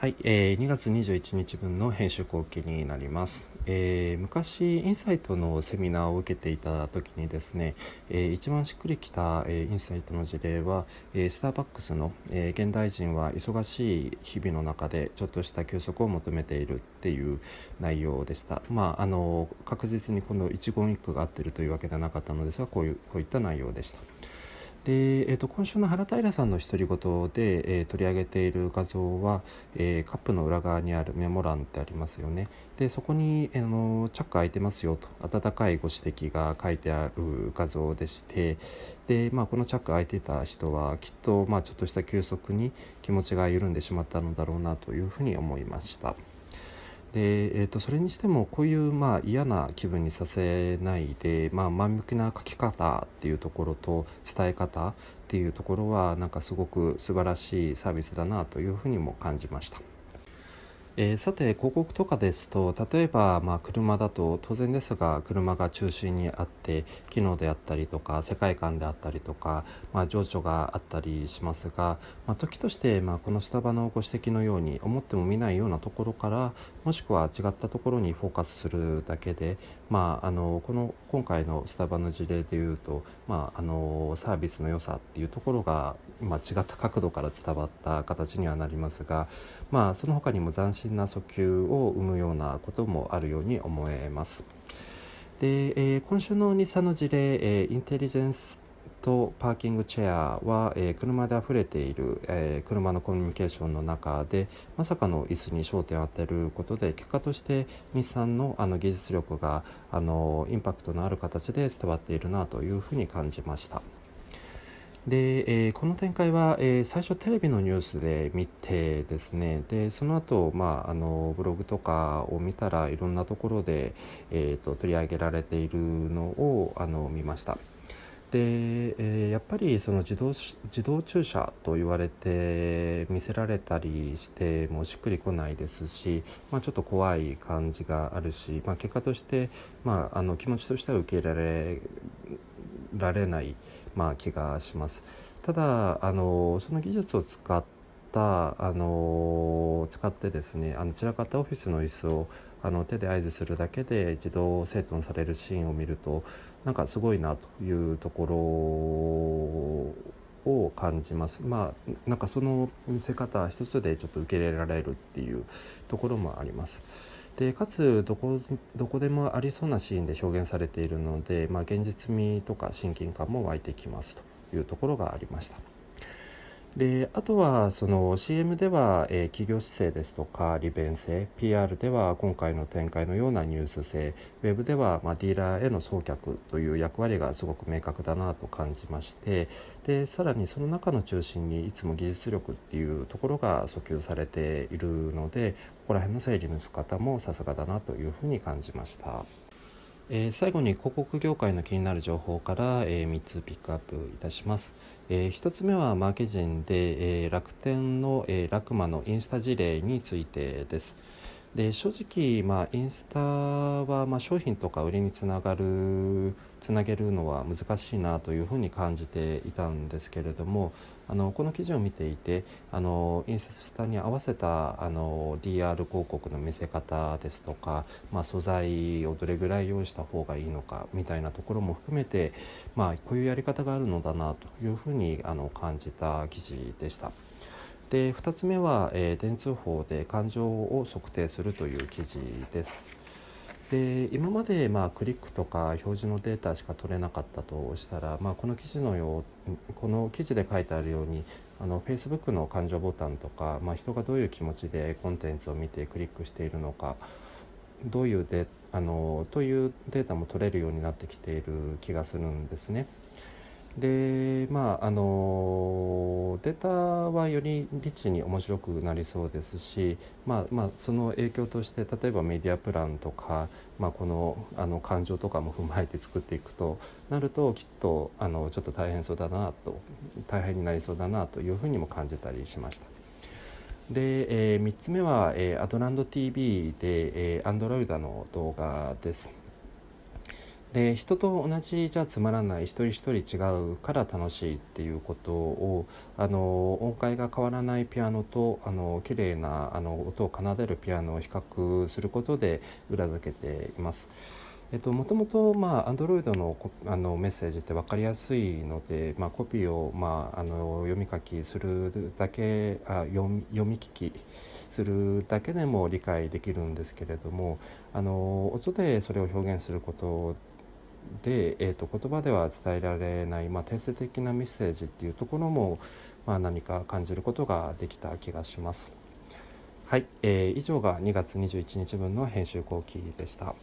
はい、えー、2月21日分の編集後期になります、えー、昔インサイトのセミナーを受けていた時にですね、えー、一番しっくりきた、えー、インサイトの事例は、え、スターバックスの、え、現代人は忙しい日々の中でちょっとした休息を求めているっていう内容でしたまああの確実にこの一言一句が合ってるというわけではなかったのですがこういうこういった内容でした。で、えーと、今週の原平さんの独り言で、えー、取り上げている画像は、えー、カップの裏側にあるメモ欄ってありますよね。でそこに、あのチャック開いてますよと温かいご指摘が書いてある画像でしてで、まあ、このチャック開いてた人はきっと、まあ、ちょっとした休息に気持ちが緩んでしまったのだろうなというふうに思いました。で、えー、とそれにしてもこういうまあ嫌な気分にさせないで、まあ、前向きな書き方っていうところと伝え方っていうところはなんかすごく素晴らしいサービスだなというふうにも感じました。えー、さて広告とかですと例えばまあ車だと当然ですが車が中心にあって機能であったりとか世界観であったりとか、まあ、情緒があったりしますが、まあ、時としてまあこのスタバのご指摘のように思っても見ないようなところからもしくは違ったところにフォーカスするだけで、まあ、あのこの今回のスタバの事例でいうと、まあ、あのサービスの良さっていうところが、ま、違った角度から伝わった形にはなりますが、まあ、その他にも斬新な訴求を生むようなこともあるように思えます。で、えー、今週の日産の事例、えー、インテリジェンスとパーキングチェアは、えー、車で溢れている、えー、車のコミュニケーションの中でまさかの椅子に焦点を当てることで結果として日産のあの技術力があのインパクトのある形で伝わっているなというふうに感じました。で、えー、この展開は、えー、最初テレビのニュースで見てですねでその後、まああのブログとかを見たらいろんなところで、えーと、取り上げられているのをあの見ました。で、えー、やっぱりその自動自動駐車と言われて見せられたりしてもしっくりこないですし、まあ、ちょっと怖い感じがあるし、まあ、結果として、まあ、あの気持ちとしては受け入れられられない、まあ、気がします。ただあのその技術を使ったあの使ってですねあの散らかったオフィスの椅子をあの手で合図するだけで自動整頓されるシーンを見るとなんかすごいなというところを感じます。まあなんかその見せ方一つでちょっと受け入れられるっていうところもあります。でかつどこどこでもありそうなシーンで表現されているので、まあ、現実味とか親近感も湧いてきますというところがありました。であとはその CM では、えー、企業姿勢ですとか利便性 PR では今回の展開のようなニュース性ウェブでは、まあ、ディーラーへの送客という役割がすごく明確だなと感じましてでさらにその中の中心にいつも技術力っていうところが訴求されているのでここら辺の整理の仕方もさすがだなというふうに感じました。え、最後に広告業界の気になる情報から、え、3つピックアップいたします。え、1つ目はマーケジンで、え、楽天の、えー、ラクマのインスタ事例についてです。で正直、まあ、インスタは、まあ、商品とか売りにつながるつなげるのは難しいなというふうに感じていたんですけれどもあのこの記事を見ていてあのインスタに合わせたあの DR 広告の見せ方ですとか、まあ、素材をどれぐらい用意した方がいいのかみたいなところも含めて、まあ、こういうやり方があるのだなというふうにあの感じた記事でした。で2つ目は、えー、電通報で感情を測定するという記事です。で今まで、まあ、クリックとか表示のデータしか取れなかったとしたら、まあ、この記事のようこの記事で書いてあるようにあの Facebook の感情ボタンとか、まあ、人がどういう気持ちでコンテンツを見てクリックしているのかどういうデあのというデータも取れるようになってきている気がするんですね。でまああのデータはよりリッチに面白くなりそうですし、まあまあ、その影響として例えばメディアプランとか、まあ、このあの感情とかも踏まえて作っていくとなるときっとあのちょっと大変そうだなと大変になりそうだなというふうにも感じたりしました。で、えー、3つ目は、えー、アドランド TV で、えー、アンドロイドの動画です。で人と同じじゃつまらない一人一人違うから楽しいっていうことをあの音階が変わらないピアノとあの綺麗なあの音を奏でるピアノを比較することで裏付けています。えっと、もともと、まあ、Android のあのメッセージって分かりやすいので、まあ、コピーを、まあ、あの読み書きするだけあ読み聞きするだけでも理解できるんですけれどもあの音でそれを表現することで、でえーと、言葉では伝えられない、まあ、定性的なメッセージっていうところも、まあ、何か感じることができた気がします。はい、えー、以上が2月21日分の編集後期でした。